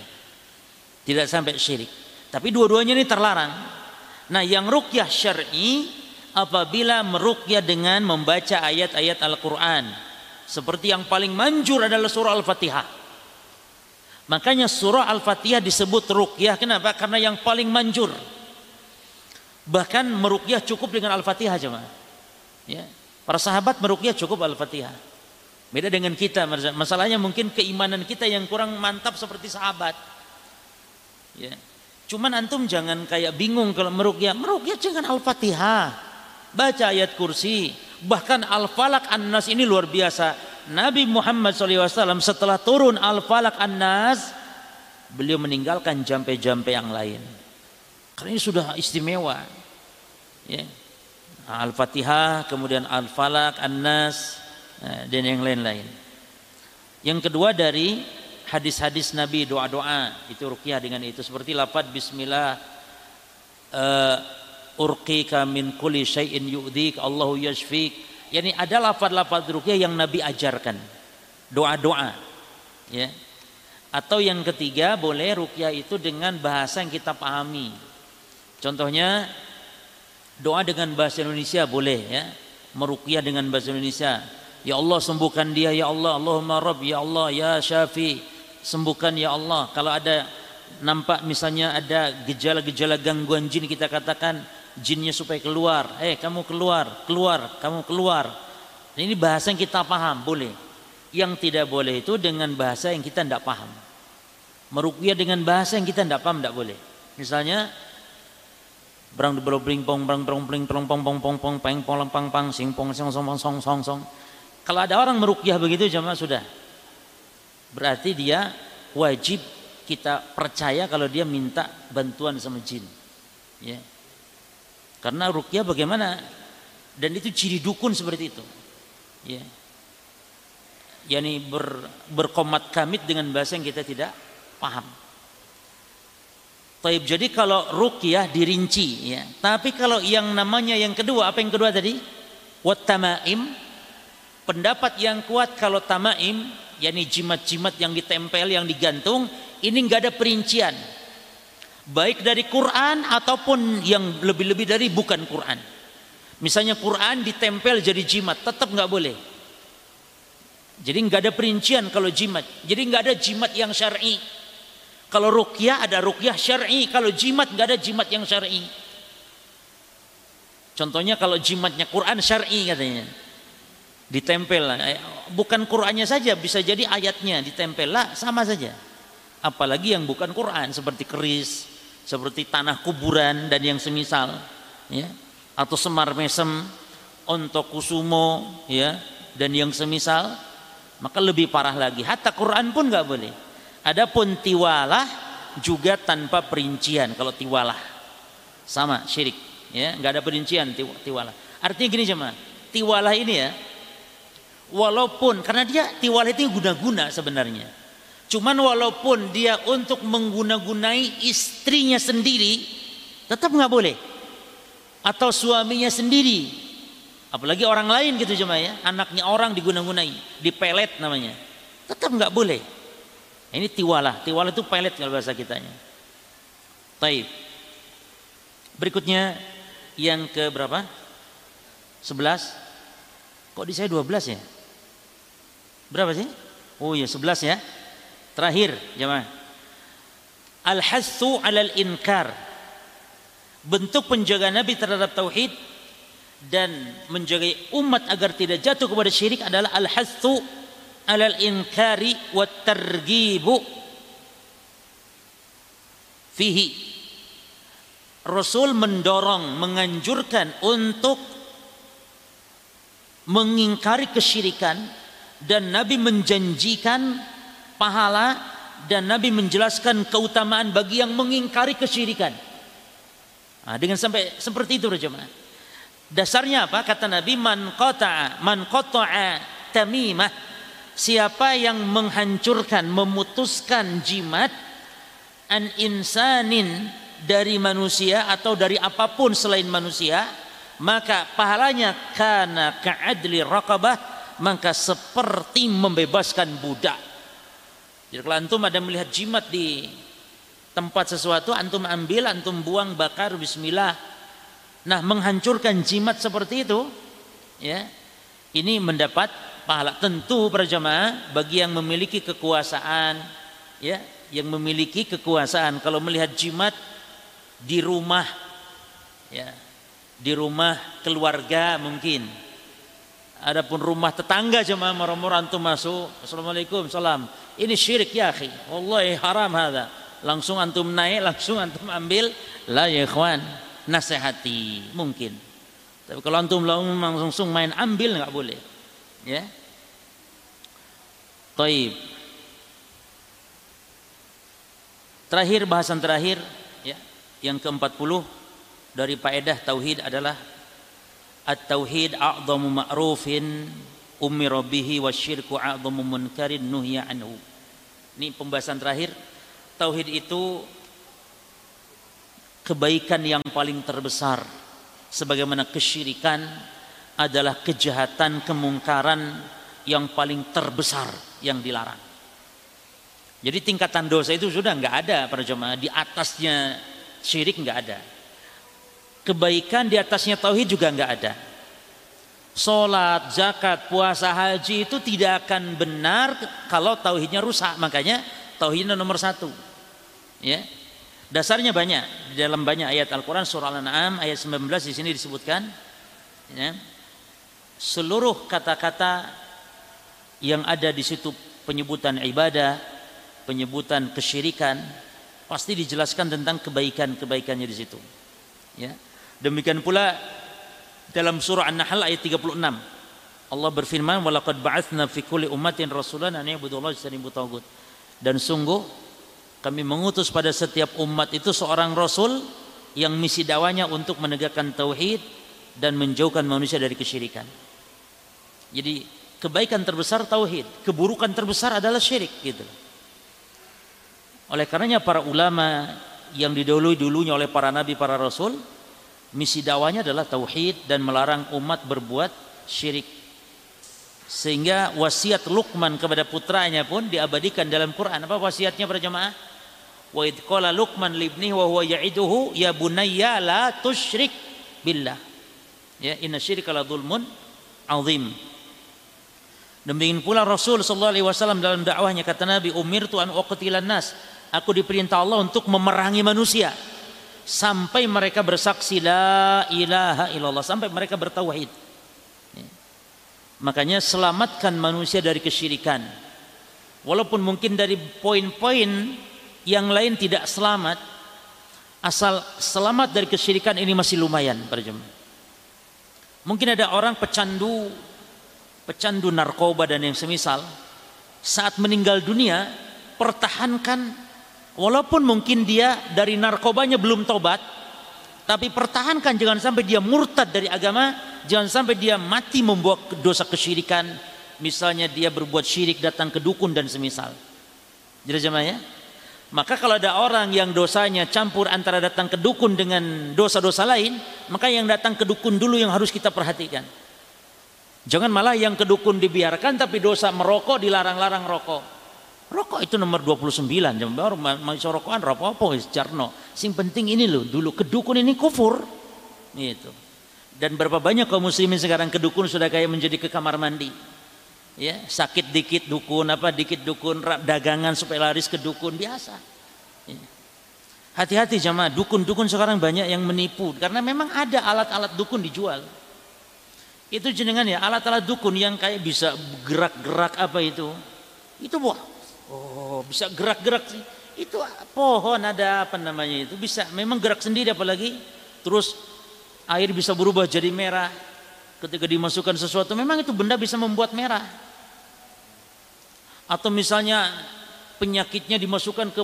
Tidak sampai syirik. Tapi dua-duanya ini terlarang. Nah, yang rukyah syar'i apabila merukyah dengan membaca ayat-ayat Al-Qur'an. Seperti yang paling manjur adalah surah Al-Fatihah. Makanya surah Al-Fatihah disebut rukyah. Kenapa? Karena yang paling manjur. Bahkan merukyah cukup dengan Al-Fatihah cuma. Ya. Para sahabat merukyah cukup Al-Fatihah. Beda dengan kita, masalahnya mungkin keimanan kita yang kurang mantap seperti sahabat. Ya. Cuman antum jangan kayak bingung kalau merukyah. Merukyah dengan Al-Fatihah. Baca ayat kursi. Bahkan Al-Falak An-Nas ini luar biasa. Nabi Muhammad SAW setelah turun Al-Falak An-Nas. Beliau meninggalkan jampe-jampe yang lain. Karena ini sudah istimewa. Ya. Al-Fatihah, kemudian Al-Falak, An-Nas, eh, dan yang lain-lain. Yang kedua dari hadis-hadis Nabi doa-doa itu rukyah dengan itu seperti lafaz bismillah uh, urqika min kulli syai'in yu'dik Allahu yashfik. Yani ada lafaz-lafaz rukyah yang Nabi ajarkan. Doa-doa. Ya. Atau yang ketiga boleh rukyah itu dengan bahasa yang kita pahami. Contohnya doa dengan bahasa Indonesia boleh ya. Meruqyah dengan bahasa Indonesia. Ya Allah sembuhkan dia ya Allah. Allahumma Rabb ya Allah ya Syafi. Sembuhkan ya Allah. Kalau ada nampak misalnya ada gejala-gejala gangguan jin kita katakan jinnya supaya keluar. Eh kamu keluar, keluar, kamu keluar. Ini bahasa yang kita paham boleh. Yang tidak boleh itu dengan bahasa yang kita tidak paham. Meruqyah dengan bahasa yang kita tidak paham tidak boleh. Misalnya Brang de bling pong brang brong bling pong pong pong pong pong peng pong pang pang sing pong song song song song song. Kalau ada orang merukyah begitu jamaah sudah. Berarti dia wajib kita percaya kalau dia minta bantuan sama jin. Ya. Karena rukyah bagaimana? Dan itu ciri dukun seperti itu. Ya. Yani ber, berkomat kamit dengan bahasa yang kita tidak paham. Taib. Jadi kalau rukyah dirinci ya. Tapi kalau yang namanya yang kedua, apa yang kedua tadi? Wat tamaim. Pendapat yang kuat kalau tamaim, yakni jimat-jimat yang ditempel, yang digantung, ini nggak ada perincian. Baik dari Quran ataupun yang lebih-lebih dari bukan Quran. Misalnya Quran ditempel jadi jimat, tetap nggak boleh. Jadi nggak ada perincian kalau jimat. Jadi nggak ada jimat yang syar'i. Kalau rukyah ada rukyah syar'i, kalau jimat nggak ada jimat yang syar'i. Contohnya kalau jimatnya Quran syar'i katanya. Ditempel lah. Eh, bukan Qurannya saja, bisa jadi ayatnya ditempel lah sama saja. Apalagi yang bukan Quran seperti keris, seperti tanah kuburan dan yang semisal, ya. Atau semar mesem, untuk kusumo, ya, dan yang semisal, maka lebih parah lagi. Hatta Quran pun nggak boleh. Adapun tiwalah juga tanpa perincian kalau tiwalah. Sama syirik, ya, nggak ada perincian tiwalah. Artinya gini cuma tiwalah ini ya walaupun karena dia tiwalah itu guna-guna sebenarnya. Cuman walaupun dia untuk mengguna-gunai istrinya sendiri tetap nggak boleh. Atau suaminya sendiri. Apalagi orang lain gitu cuma ya, anaknya orang diguna-gunai, dipelet namanya. Tetap nggak boleh. Ini tiwalah. Tiwalah itu pelet kalau bahasa kitanya. Taib. Berikutnya yang ke berapa? 11. Kok di saya 12 ya? Berapa sih? Oh iya 11 ya. Terakhir jemaah. Al-hassu 'alal inkar. Bentuk penjagaan Nabi terhadap tauhid dan menjaga umat agar tidak jatuh kepada syirik adalah al-hassu alal inkari wa targibu fihi Rasul mendorong menganjurkan untuk mengingkari kesyirikan dan Nabi menjanjikan pahala dan Nabi menjelaskan keutamaan bagi yang mengingkari kesyirikan. Nah, dengan sampai seperti itu jemaah. Dasarnya apa? Kata Nabi man qata'a man qata'a tamimah siapa yang menghancurkan memutuskan jimat an insanin dari manusia atau dari apa pun selain manusia maka pahalanya karena ka'adli raqabah maka seperti membebaskan budak. Jadi kalau antum ada melihat jimat di tempat sesuatu antum ambil antum buang bakar bismillah. Nah menghancurkan jimat seperti itu ya ini mendapat pahala. Tentu para jamaah bagi yang memiliki kekuasaan ya yang memiliki kekuasaan kalau melihat jimat di rumah ya di rumah keluarga mungkin. Adapun rumah tetangga jemaah marmur antum masuk assalamualaikum salam. Ini syirik ya akhi. Wallahi haram hada langsung antum naik langsung antum ambil. La ya ikhwan nasihati. Mungkin. Tapi kalau antum langsung main ambil nggak boleh Ya. Taib. Terakhir bahasan terakhir ya, yang ke-40 dari faedah tauhid adalah at-tauhid a'dhamu ma'rufin ummi rabbihi wasyirku a'dhamu munkarin nuhya anhu. Ini pembahasan terakhir. Tauhid itu kebaikan yang paling terbesar sebagaimana kesyirikan adalah kejahatan kemungkaran yang paling terbesar yang dilarang. Jadi tingkatan dosa itu sudah nggak ada para jemaah di atasnya syirik nggak ada. Kebaikan di atasnya tauhid juga nggak ada. Salat, zakat, puasa, haji itu tidak akan benar kalau tauhidnya rusak. Makanya tauhidnya nomor satu. Ya, dasarnya banyak di dalam banyak ayat Al-Quran surah Al-An'am ayat 19 di sini disebutkan. Ya, seluruh kata-kata yang ada di situ penyebutan ibadah, penyebutan kesyirikan, pasti dijelaskan tentang kebaikan-kebaikannya di situ. Ya. Demikian pula dalam surah An-Nahl ayat 36. Allah berfirman, "Walaqad ba'atsna fi kulli ummatin rasulan an tagut." Dan sungguh kami mengutus pada setiap umat itu seorang rasul yang misi dakwanya untuk menegakkan tauhid dan menjauhkan manusia dari kesyirikan. Jadi kebaikan terbesar tauhid, keburukan terbesar adalah syirik gitu. Oleh karenanya para ulama yang didahului dulunya oleh para nabi, para rasul, misi dakwanya adalah tauhid dan melarang umat berbuat syirik. Sehingga wasiat Luqman kepada putranya pun diabadikan dalam Quran. Apa wasiatnya para jemaah? Wa id qala Luqman libni wa huwa ya'iduhu ya bunayya la tusyrik billah. Ya, inna syirka la dzulmun azim. Demikian pula Rasul sallallahu alaihi wasallam dalam dakwahnya kata Nabi, "Umirtu an uqtilan nas." Aku diperintah Allah untuk memerangi manusia sampai mereka bersaksi la ilaha illallah, sampai mereka bertauhid. Makanya selamatkan manusia dari kesyirikan. Walaupun mungkin dari poin-poin yang lain tidak selamat, asal selamat dari kesyirikan ini masih lumayan para. Mungkin ada orang pecandu pecandu narkoba dan yang semisal saat meninggal dunia pertahankan walaupun mungkin dia dari narkobanya belum tobat tapi pertahankan jangan sampai dia murtad dari agama Jangan sampai dia mati membuat dosa kesyirikan. Misalnya dia berbuat syirik datang ke dukun dan semisal. Jelas jemaah ya? Maka kalau ada orang yang dosanya campur antara datang ke dukun dengan dosa-dosa lain, maka yang datang ke dukun dulu yang harus kita perhatikan. Jangan malah yang ke dukun dibiarkan tapi dosa merokok dilarang-larang rokok. Rokok itu nomor 29, jangan baru masih rokokan rokok apa jarno. Sing penting ini loh, dulu ke dukun ini kufur. Gitu. Dan berapa banyak kaum muslimin sekarang ke dukun sudah kayak menjadi ke kamar mandi. Ya, sakit dikit dukun apa dikit dukun dagangan supaya laris ke dukun biasa. Ya. Hati-hati jamaah, dukun-dukun sekarang banyak yang menipu karena memang ada alat-alat dukun dijual. Itu jenengan ya, alat-alat dukun yang kayak bisa gerak-gerak apa itu. Itu wah, oh bisa gerak-gerak sih. Itu pohon ada apa namanya itu? Bisa memang gerak sendiri apalagi. Terus air bisa berubah jadi merah. Ketika dimasukkan sesuatu memang itu benda bisa membuat merah. Atau misalnya penyakitnya dimasukkan ke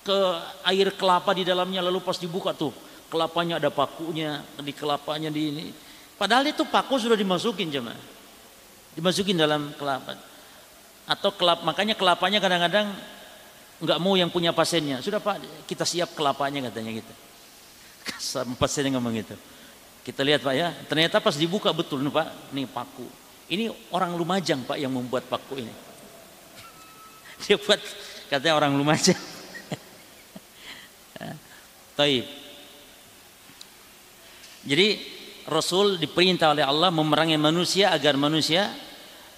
ke air kelapa di dalamnya lalu pas dibuka tuh kelapanya ada pakunya di kelapanya di ini padahal itu paku sudah dimasukin jemaah dimasukin dalam kelapa atau kelap makanya kelapanya kadang-kadang nggak mau yang punya pasiennya sudah pak kita siap kelapanya katanya gitu saya ngomong gitu. Kita lihat Pak ya, ternyata pas dibuka betul nih Pak, nih paku. Ini orang Lumajang Pak yang membuat paku ini. Dia buat katanya orang Lumajang. Taib. Jadi Rasul diperintah oleh Allah memerangi manusia agar manusia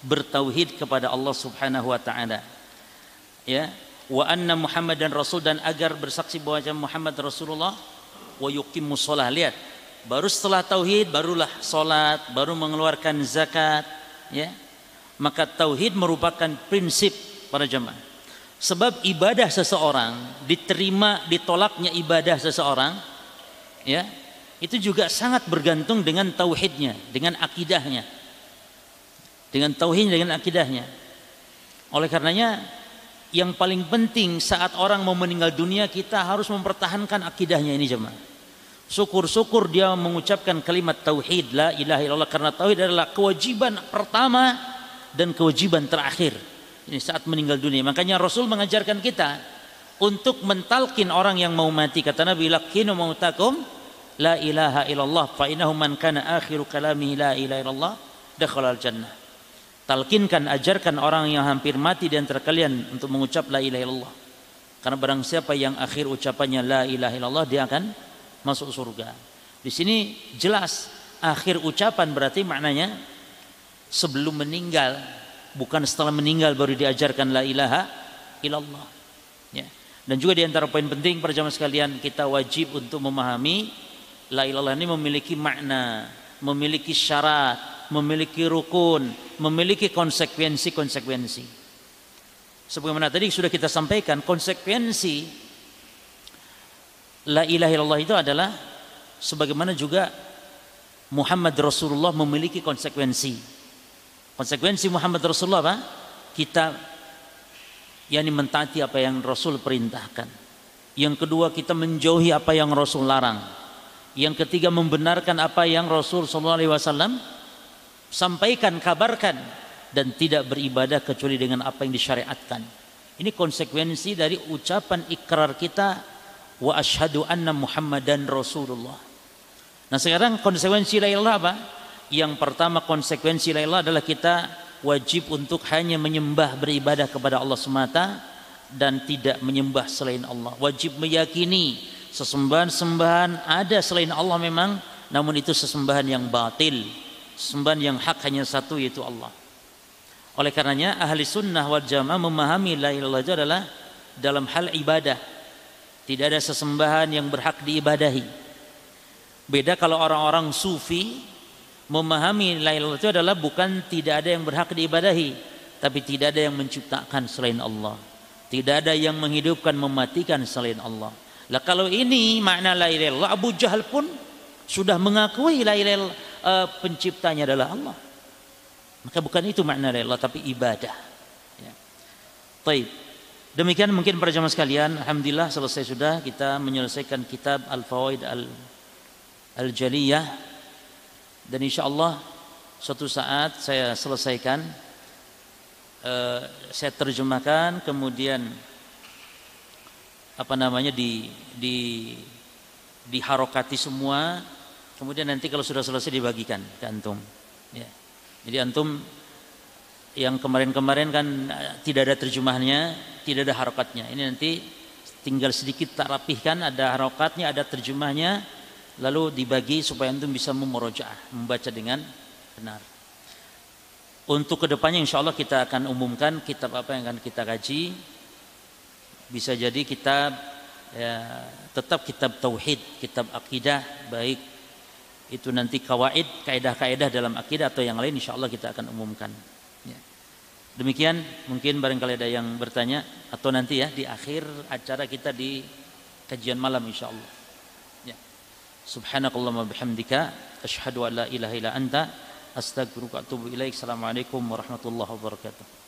bertauhid kepada Allah Subhanahu wa taala. Ya, wa anna Muhammad dan Rasul dan agar bersaksi bahwa Muhammad Rasulullah wa yuqimus shalah. Lihat, baru setelah tauhid barulah salat, baru mengeluarkan zakat, ya. Maka tauhid merupakan prinsip para jemaah. Sebab ibadah seseorang diterima ditolaknya ibadah seseorang ya, itu juga sangat bergantung dengan tauhidnya, dengan akidahnya. Dengan tauhid dengan akidahnya. Oleh karenanya yang paling penting saat orang mau meninggal dunia kita harus mempertahankan akidahnya ini jemaah. Syukur-syukur dia mengucapkan kalimat tauhid la ilaha illallah karena tauhid adalah kewajiban pertama dan kewajiban terakhir. Ini saat meninggal dunia. Makanya Rasul mengajarkan kita untuk mentalkin orang yang mau mati kata Nabi lakinu mautakum la ilaha illallah fa innahu man kana akhiru kalamihi la ilaha illallah dakhala al jannah talkinkan ajarkan orang yang hampir mati di antara kalian untuk mengucap la ilaha illallah. Karena barang siapa yang akhir ucapannya la ilaha illallah dia akan masuk surga. Di sini jelas akhir ucapan berarti maknanya sebelum meninggal bukan setelah meninggal baru diajarkan la ilaha illallah. Ya. Dan juga di antara poin penting para jamaah sekalian kita wajib untuk memahami la ilallah ini memiliki makna memiliki syarat memiliki rukun, memiliki konsekuensi-konsekuensi. Sebagaimana tadi sudah kita sampaikan, konsekuensi la ilaha illallah itu adalah sebagaimana juga Muhammad Rasulullah memiliki konsekuensi. Konsekuensi Muhammad Rasulullah apa? Kita yakni mentaati apa yang Rasul perintahkan. Yang kedua kita menjauhi apa yang Rasul larang. Yang ketiga membenarkan apa yang Rasul sallallahu alaihi wasallam sampaikan, kabarkan dan tidak beribadah kecuali dengan apa yang disyariatkan. Ini konsekuensi dari ucapan ikrar kita wa asyhadu anna Muhammadan Rasulullah. Nah, sekarang konsekuensi la ilaha apa? Yang pertama konsekuensi la ilaha adalah kita wajib untuk hanya menyembah beribadah kepada Allah semata dan tidak menyembah selain Allah. Wajib meyakini sesembahan-sembahan ada selain Allah memang, namun itu sesembahan yang batil. Sesembahan yang hak hanya satu yaitu Allah. Oleh karenanya ahli sunnah wal jamaah memahami la ilaha adalah dalam hal ibadah. Tidak ada sesembahan yang berhak diibadahi. Beda kalau orang-orang sufi memahami la ilaha itu adalah bukan tidak ada yang berhak diibadahi, tapi tidak ada yang menciptakan selain Allah. Tidak ada yang menghidupkan mematikan selain Allah. Lah kalau ini makna la ilaha Abu Jahal pun sudah mengakui la ilaha uh, penciptanya adalah Allah. Maka bukan itu makna rela tapi ibadah. Ya. Taib. Demikian mungkin para jamaah sekalian, alhamdulillah selesai sudah kita menyelesaikan kitab Al-Fawaid Al-Jaliyah dan insyaallah suatu saat saya selesaikan uh, saya terjemahkan kemudian apa namanya di di diharokati semua kemudian nanti kalau sudah selesai dibagikan ke antum ya. Jadi antum yang kemarin-kemarin kan eh, tidak ada terjemahnya, tidak ada harokatnya. Ini nanti tinggal sedikit tak rapihkan, ada harokatnya, ada terjemahnya, lalu dibagi supaya antum bisa memorojaah, membaca dengan benar. Untuk ke depannya insya Allah kita akan umumkan kitab apa yang akan kita kaji. Bisa jadi kitab ya, tetap kitab tauhid, kitab akidah, baik itu nanti kawaid, kaidah-kaidah dalam akidah atau yang lain insya Allah kita akan umumkan. Ya. Demikian mungkin barangkali ada yang bertanya atau nanti ya di akhir acara kita di kajian malam insya Allah. Ya. Subhanakallahumma bihamdika asyhadu an la ilaha illa anta astaghfiruka wa atubu. Assalamualaikum warahmatullahi wabarakatuh.